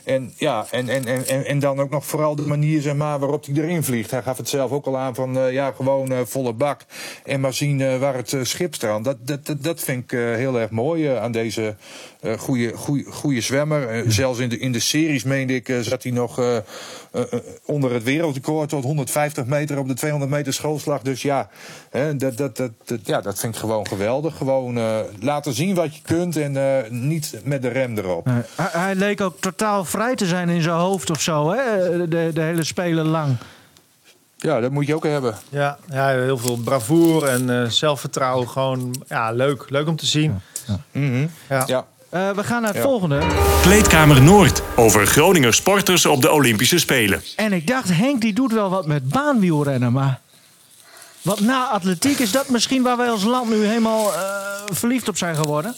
En, ja, en, en, en, en dan ook nog vooral de manier zeg maar, waarop hij erin vliegt. Hij gaf het zelf ook al aan van eh, ja, gewoon eh, volle bak. En maar zien eh, waar het uh, schip strandt. Dat, dat, dat, dat vind ik heel erg mooi aan deze goede zwemmer. zelfs in de, in de series meende ik zat hij nog onder het wereldrecord tot 150 meter op de 200 meter schoolslag. Dus ja, hè, dat, dat, dat, dat, ja, dat vind ik gewoon geweldig. Gewoon laten zien wat je kunt en niet met de rem erop. hij, hij leek ook totaal vrij te zijn in zijn hoofd of zo, hè? De, de hele spelen lang. Ja, dat moet je ook hebben. Ja, ja heel veel bravoure en uh, zelfvertrouwen. Gewoon ja, leuk. Leuk om te zien. Ja. Mm -hmm. ja. ja. Uh, we gaan naar het ja. volgende. Kleedkamer Noord. Over Groninger sporters op de Olympische Spelen. En ik dacht, Henk die doet wel wat met baanwielrennen, maar... Want na atletiek is dat misschien waar wij als land nu helemaal uh, verliefd op zijn geworden?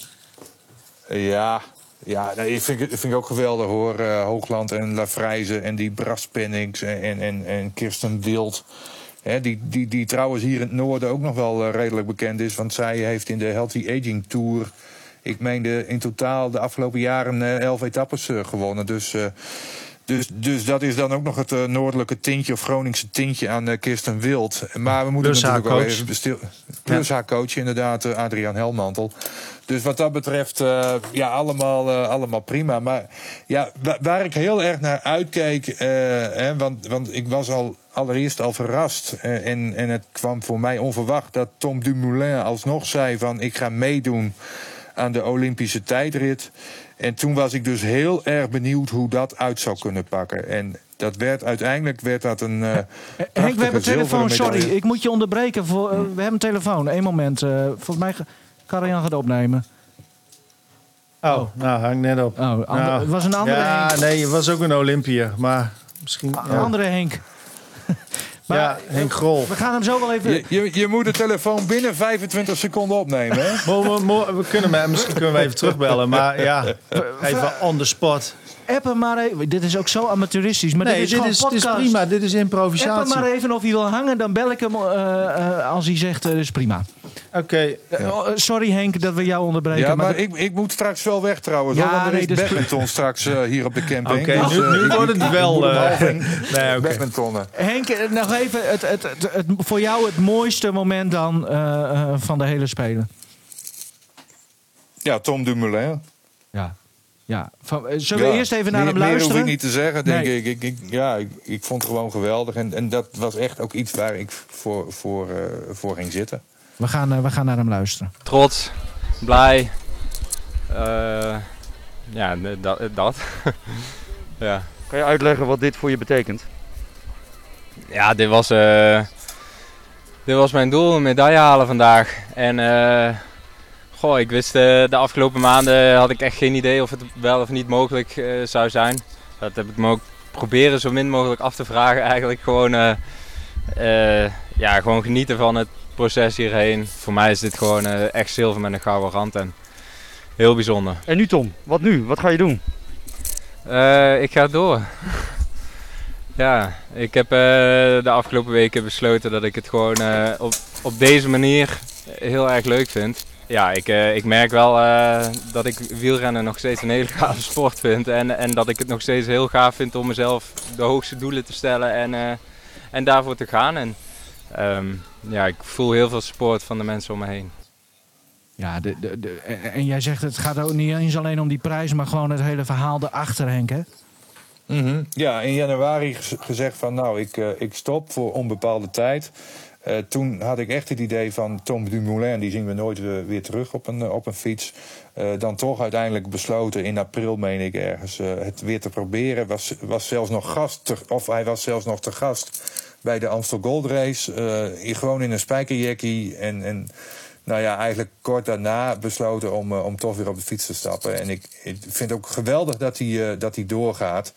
Ja, ja, ik vind, vind ik ook geweldig hoor. Uh, Hoogland en Lafrijze en die Bras Pennings en, en, en Kirsten Wild. Hè, die, die, die trouwens hier in het noorden ook nog wel uh, redelijk bekend is. Want zij heeft in de Healthy Aging Tour... ik meende in totaal de afgelopen jaren uh, elf etappes gewonnen. Dus... Dus, dus dat is dan ook nog het uh, noordelijke tintje of Groningse tintje aan uh, Kirsten Wild. Maar we moeten plus natuurlijk wel even bestil. Plus ja. haar coach, inderdaad, uh, Adriaan Helmantel. Dus wat dat betreft, ja, allemaal, allemaal prima. Maar ja, waar, waar ik heel erg naar uitkeek, hè, want, want ik was al allereerst al verrast. en, en het kwam voor mij onverwacht dat Tom Dumoulin alsnog zei van ik ga meedoen aan de Olympische tijdrit. En toen was ik dus heel erg benieuwd hoe dat uit zou kunnen pakken. En dat werd uiteindelijk werd dat een. Uh, Henk, we hebben telefoon. Sorry, ik moet je onderbreken. Voor, uh, we hebben een telefoon. Eén moment. Uh, volgens mij Karajan gaat opnemen. Oh, oh, nou, hang net op. Oh, ander, nou, het was een andere Ja, Henk. nee, het was ook een Olympiër. Maar misschien. Een andere Henk. Maar, ja, Henk Grol. We gaan hem zo wel even... Je, je, je, moet de telefoon binnen 25 seconden opnemen, hè? we, we, we kunnen, misschien kunnen we even terugbellen, maar ja, even on the spot. Appen maar even. Dit is ook zo amateuristisch. Maar nee, dit is, dit, is, podcast. dit is prima. Dit is improvisatie. Appen maar even of hij wil hangen. Dan bel ik hem uh, uh, als hij zegt, uh, is prima. Oké. Okay. Uh, sorry Henk dat we jou onderbreken. Ja, maar, maar ik, ik moet straks wel weg trouwens. Ja, want er nee, is dus- badminton straks uh, hier op de camping. Oké, okay, dus, nu, nu wordt het wel... nee, okay. badmintonnen. Henk, nog even het, het, het, het, voor jou het mooiste moment dan van de hele Spelen. Ja, Tom Dumoulin. Ja. Ja, zullen we ja, eerst even naar meer, hem luisteren? Meer hoef ik niet te zeggen, denk nee. ik. Ik, ik. Ja, ik, ik, vond het gewoon geweldig. En, en dat was echt ook iets waar ik voor, voor, uh, voor ging zitten. We gaan, uh, we gaan naar hem luisteren. Trots, blij. Uh, ja, dat. dat. ja. Kan je uitleggen wat dit voor je betekent? Ja, dit was, uh, dit was mijn doel, een medaille halen vandaag. En uh, goh, ik wist uh, de afgelopen maanden had ik echt geen idee of het wel of niet mogelijk uh, zou zijn. Dat heb ik me ook proberen zo min mogelijk af te vragen eigenlijk. Gewoon, ja, gewoon genieten van het proces hierheen. Voor mij is dit gewoon echt zilver met een gouden rand en heel bijzonder. En nu Tom, wat nu? Wat ga je doen? ik ga door. Ja, ik heb uh, de afgelopen weken besloten dat ik het gewoon uh, op, op deze manier heel erg leuk vind. Ja, ik, ik merk wel dat ik wielrennen nog steeds een hele gave sport vind. En, en dat ik het nog steeds heel gaaf vind om mezelf de hoogste doelen te stellen en, en daarvoor te gaan. En um, ja, ik voel heel veel support van de mensen om me heen. Ja, de, de, de, en jij zegt het gaat ook niet eens alleen om die prijs, maar gewoon het hele verhaal erachter, Henk, hè? Mm -hmm. Ja, in januari gezegd van nou, ik, uh, ik stop voor onbepaalde tijd. Uh, toen had ik echt het idee van Tom Dumoulin, die zien we nooit weer, weer terug op een, op een fiets. Uh, dan toch uiteindelijk besloten in april, meen ik ergens, het weer te proberen. Was, was zelfs nog gast, te, of hij was zelfs nog te gast bij de Amstel Gold Race. gewoon in een spijkerjackie en... en nou ja, eigenlijk kort daarna besloten om, uh, om toch weer op de fiets te stappen. En ik, ik vind het ook geweldig dat hij, uh, dat hij doorgaat.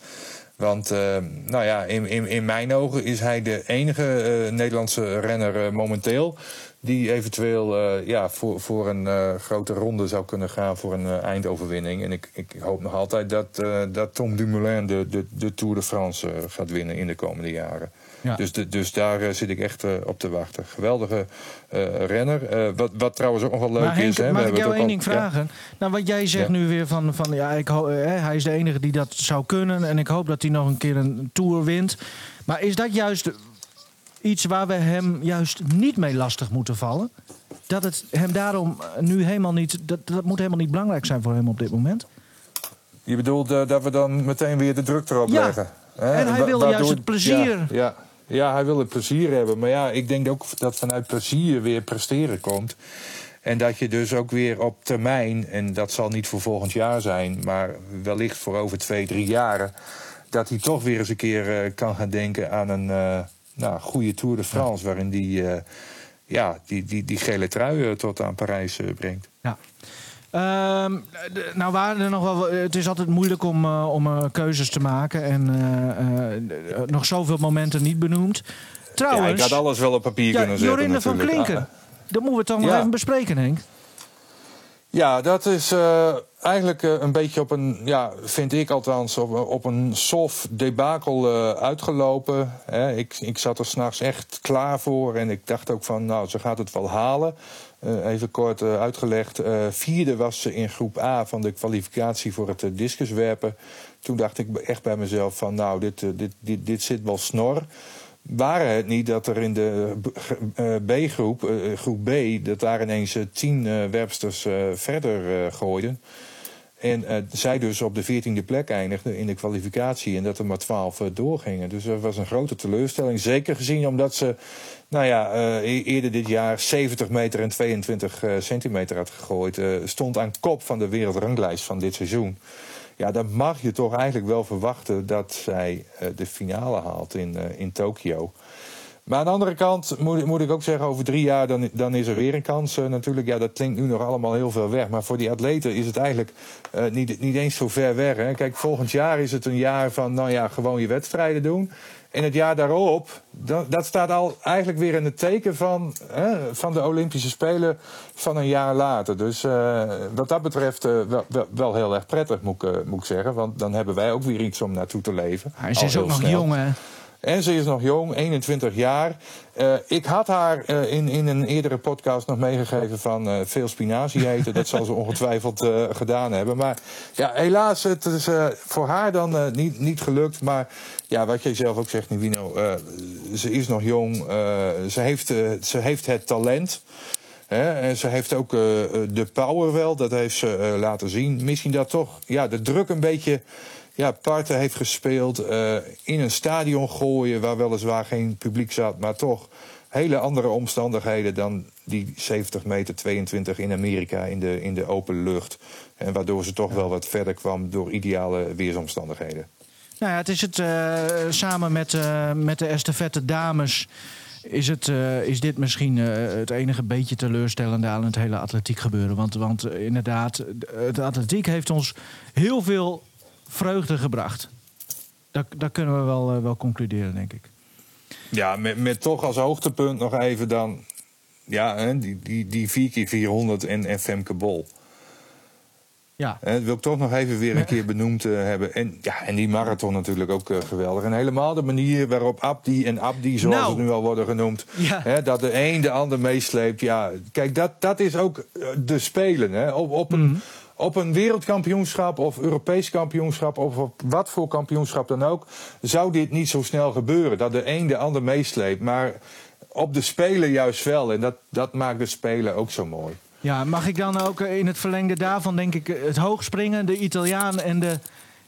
Want uh, nou ja, in, in, in mijn ogen is hij de enige Nederlandse renner momenteel... die eventueel ja, voor, voor een grote ronde zou kunnen gaan voor een eindoverwinning. En ik, ik hoop nog altijd dat, dat Tom Dumoulin de, de, de Tour de France gaat winnen in de komende jaren. Ja. Dus, de, dus daar eh, zit ik echt eh, op te wachten. Geweldige eh, renner. Wat, wat trouwens ook nog wel leuk maar Henk, is. Hè, mag ik jou één ding al- ja. vragen? Nou, wat jij zegt Ja. nu weer van, van ja, ik hij is de enige die dat zou kunnen. En ik hoop dat hij nog een keer een Tour wint. Maar is dat juist iets waar we hem juist niet mee lastig moeten vallen? Dat het hem daarom nu helemaal niet... Dat, dat moet helemaal niet belangrijk zijn voor hem op dit moment? Je bedoelt dat we dan meteen weer de druk erop Ja. leggen. Hè? En hij wil juist het plezier. Ja, ja, ja, hij wil het plezier hebben. Maar ja, ik denk ook dat vanuit plezier weer presteren komt. En dat je dus ook weer op termijn, en dat zal niet voor volgend jaar zijn, maar wellicht voor over twee, drie jaren, dat hij toch weer eens een keer eh, kan gaan denken aan een eh, nou, goede Tour de France, waarin die, eh, ja, die, die, die gele trui tot aan Parijs brengt. Ja. Ehm, de- nou waren er nog wel. Het is altijd moeilijk om, eh, om eh, keuzes te maken. En eh, nog zoveel momenten niet benoemd. Trouwens. ja, ik had alles wel op papier ja, kunnen zetten. Jorinde van. Klinken. Ah, Dat moeten we toch nog Ja. even bespreken, Henk. Ja, dat is eigenlijk een beetje op een, ja, vind ik althans, op, op een soft debakel uitgelopen. Ik, ik zat er s'nachts echt klaar voor en ik dacht ook van, nou, ze gaat het wel halen. Eh, even kort eh, uitgelegd. eh, vierde was ze in groep A van de kwalificatie voor het discuswerpen. Toen dacht ik echt bij mezelf van, nou, dit, dit, dit, dit zit wel snor. Waren het niet dat er in de B-groep, groep B, dat daar ineens tien werpsters verder gooiden. En eh, zij dus op de veertiende plek eindigde in de kwalificatie en dat er maar twaalf eh, doorgingen. Dus dat was een grote teleurstelling. Zeker gezien omdat ze nou ja, eh, e- eerder dit jaar 70 meter en 22 eh, centimeter had gegooid. stond aan kop van de wereldranglijst van dit seizoen. Ja, dan mag je toch eigenlijk wel verwachten dat zij de finale haalt in, in Tokio. Maar aan de andere kant moet, ik- moet ik ook zeggen, over drie jaar dan, dan is er weer een kans. eh, natuurlijk, ja, dat klinkt nu nog allemaal heel veel weg. Maar voor die atleten is het eigenlijk eh, niet, niet eens zo ver weg. Hè. Kijk, volgend jaar is het een jaar van, nou ja, gewoon je wedstrijden doen. En het jaar daarop, dan, dat staat al eigenlijk weer in het teken van, hè, van de Olympische Spelen van een jaar later. Dus eh, wat dat betreft wel, wel, wel heel erg prettig, moet ik, moet ik zeggen. Want dan hebben wij ook weer iets om naartoe te leven. Hij is Al ook nog jong, hè? En ze is nog jong, 21 jaar. Eh, ik had haar eh, in, in een eerdere podcast nog meegegeven van eh, veel spinazie eten. dat zal ze ongetwijfeld gedaan hebben. Maar ja, helaas, het is voor haar dan niet, niet gelukt. Maar ja, wat jij zelf ook zegt, Nivino, ze is nog jong. ze, heeft, ze heeft het talent. En ze heeft ook de power wel, dat heeft ze laten zien. Misschien dat toch ja, de druk een beetje ja, parten heeft gespeeld. eh, in een stadion gooien waar weliswaar geen publiek zat, maar toch hele andere omstandigheden dan die 70 meter 22 in Amerika in de, in de open lucht. En waardoor ze toch wel wat verder kwam door ideale weersomstandigheden. Nou ja, het is het eh, samen met, eh, met de estafette dames. Is, het, is dit misschien het enige beetje teleurstellende aan het hele atletiek gebeuren? Want, want inderdaad, het atletiek heeft ons heel veel vreugde gebracht. Dat, dat kunnen we wel, eh, wel concluderen, denk ik. Ja, met, met toch als hoogtepunt nog even dan... Ja, hè, die, die, die 4 keer 400 en, en Femke Bol. Ja. Dat wil ik toch nog even weer een keer benoemd eh, hebben. En, ja, en die marathon natuurlijk ook eh, geweldig. En helemaal de manier waarop Abdi en Abdi, zoals Nou. het nu al worden genoemd... Ja. Hè, dat de een de ander meesleept. Ja, kijk, dat, dat is ook de Spelen. Hè. Op, op, een, Mhm. Op een wereldkampioenschap of Europees kampioenschap... of op wat voor kampioenschap dan ook... zou dit niet zo snel gebeuren. Dat de een de ander meesleept. Maar op de Spelen juist wel. En dat, dat maakt de Spelen ook zo mooi. Ja, mag ik dan ook eh, in het verlengde daarvan, denk ik, eh, het hoogspringen, de Italiaan en de,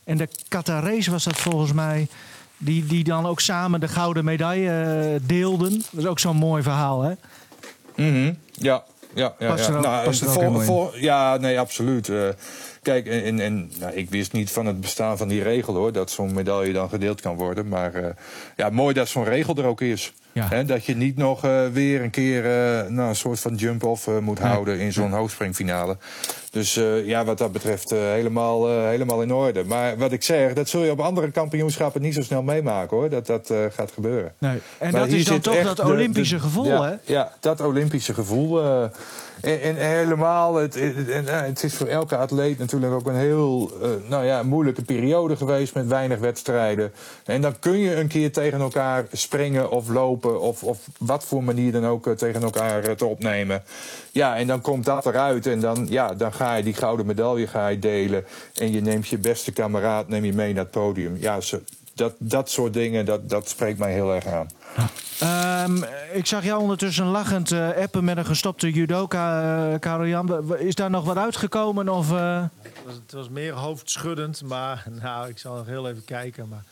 en de Qatarese was dat volgens mij. Die, die dan ook samen de gouden medaille eh, deelden. Dat is ook zo'n mooi verhaal, hè? Mhm, Ja, ja, ja. Ja. Nou, voor- voor- ja, nee, absoluut. Eh, kijk, en, en, en, nou, ik wist niet van het bestaan van die regel hoor, dat zo'n medaille dan gedeeld kan worden. Maar eh, ja, mooi dat zo'n regel er ook is. Ja. Dat je niet nog eh, weer een keer eh, nou, een soort van jump-off eh, moet Nee. houden in zo'n hoogspringfinale. Dus ja, wat dat betreft helemaal, helemaal in orde. Maar wat ik zeg, dat zul je op andere kampioenschappen niet zo snel meemaken hoor, dat dat gaat gebeuren. Nee. En Maar dat is dan toch dat de- Olympische de- gevoel, ja, hè? Ja, dat Olympische gevoel. En, en helemaal, het, en, eh, het is voor elke atleet natuurlijk ook een heel eh, nou ja, moeilijke periode geweest met weinig wedstrijden. En dan kun je een keer tegen elkaar springen of lopen of, of wat voor manier dan ook eh, tegen elkaar te opnemen. Ja, en dan komt dat eruit en dan, ja, dan ga je die gouden medaille ga je delen. En je neemt je beste kameraad neem je mee naar het podium. Ja, zo, dat, dat soort dingen, dat, dat spreekt mij heel erg aan. Ehm, ik zag jou ondertussen lachend eh, appen met een gestopte judoka, Karel Jan. Is daar nog wat uitgekomen? Of, eh? Het was, het was meer hoofdschuddend, maar nou, ik zal nog heel even kijken. Maar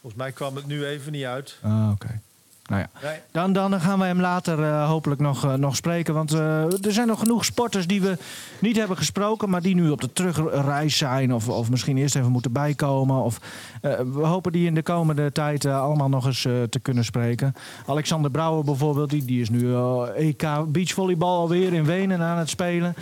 volgens mij kwam het nu even niet uit. Ah, oké. Nou ja. Dan, dan gaan we hem later eh, hopelijk nog, eh, nog spreken. Want eh, er zijn nog genoeg sporters die we niet hebben gesproken, maar die nu op de terugreis zijn. Of, of misschien eerst even moeten bijkomen. Of, eh, we hopen die in de komende tijd allemaal nog eens eh, te kunnen spreken. Alexander Brouwer bijvoorbeeld, die, die is nu eh, EK beachvolleybal alweer in Wenen aan het spelen.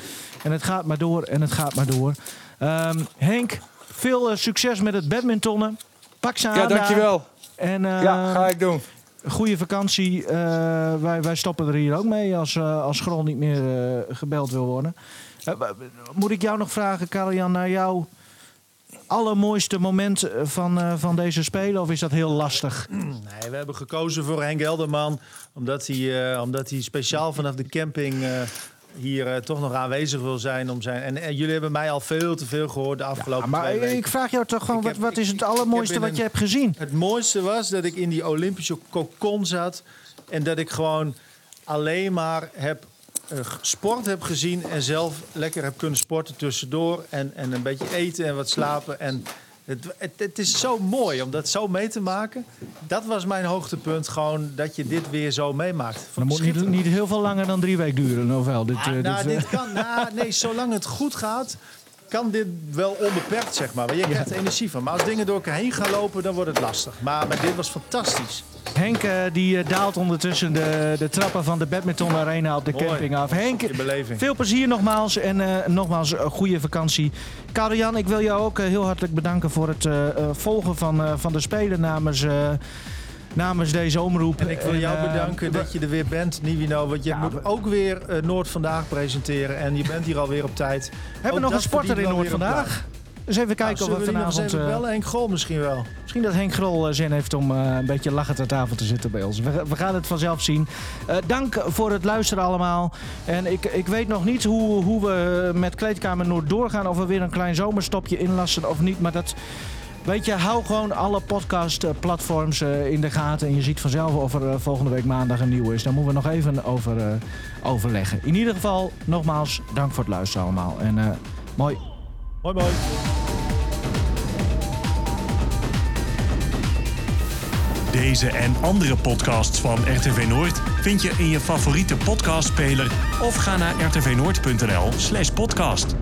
En het gaat maar door en het gaat maar door. Ehm, Henk, veel succes met het badmintonnen. Pak ze aan. Ja, dankjewel. En, eh, Ja, ga ik doen. Goede vakantie. Eh, wij, wij stoppen er hier ook mee als, eh, als niet meer eh, gebeld wil worden. Moet ik jou nog vragen, Karel-Jan, naar jouw allermooiste moment van, van deze Spelen? Of is dat heel lastig? Nee, we hebben gekozen voor Henk Elderman. Omdat hij, omdat hij speciaal vanaf de camping hier eh, toch nog aanwezig wil zijn. Om zijn en, en jullie hebben mij al veel te veel gehoord de afgelopen maar twee weken. ik vraag jou toch gewoon, wat, is het allermooiste wat je hebt gezien? Het mooiste was dat ik in die Olympische kokon zat. En dat ik gewoon alleen maar heb, eh, sport heb gezien. En zelf lekker heb kunnen sporten tussendoor. En, en een beetje eten en wat slapen. En het, het, het is zo mooi om dat zo mee te maken. Dat was mijn hoogtepunt. Gewoon dat je dit weer zo meemaakt. Dat moet niet, niet heel veel langer dan drie weken duren, of wel? Dit, eh, Nou, dit, eh, dit kan, nou, nee, zolang het goed gaat, kan dit wel onbeperkt, zeg maar. Want je krijgt er energie van. Maar als dingen door elkaar heen gaan lopen, dan wordt het lastig. Maar, maar dit was fantastisch. Henk eh, die eh, daalt ondertussen de, de trappen van de badminton arena op de Mooi. camping af. Henk, veel plezier nogmaals en eh, nogmaals een goede vakantie. Karel-Jan, ik wil jou ook heel hartelijk bedanken voor het eh, eh, volgen van, eh, van de Spelen namens, eh, namens deze omroep. En ik wil jou eh, bedanken dat je er weer bent, Nivino. Want je moet ook weer eh, Noord Vandaag presenteren. En je bent hier alweer op tijd. Hebben we nog een sporter in Noord vandaag? Dus even kijken Nou, of we zullen we die nog eens vanavond... even eh, bellen? Henk Grol misschien wel. Misschien dat Henk Grol zin heeft om eh, een beetje lachend aan tafel te zitten bij ons. We, we gaan het vanzelf zien. Eh, dank voor het luisteren allemaal. En ik, ik weet nog niet hoe, hoe we met Kleedkamer Noord doorgaan. Of we weer een klein zomerstopje inlassen of niet. Maar dat... Weet je, hou gewoon alle podcast-platforms eh, in de gaten. En je ziet vanzelf of er eh, volgende week maandag een nieuwe is. Daar moeten we nog even over eh, overleggen. In ieder geval, nogmaals, dank voor het luisteren allemaal. En eh, mooi. Mooi, mooi. Deze en andere podcasts van RTV Noord vind je in je favoriete podcastspeler of ga naar rtvnoord.nl/podcast.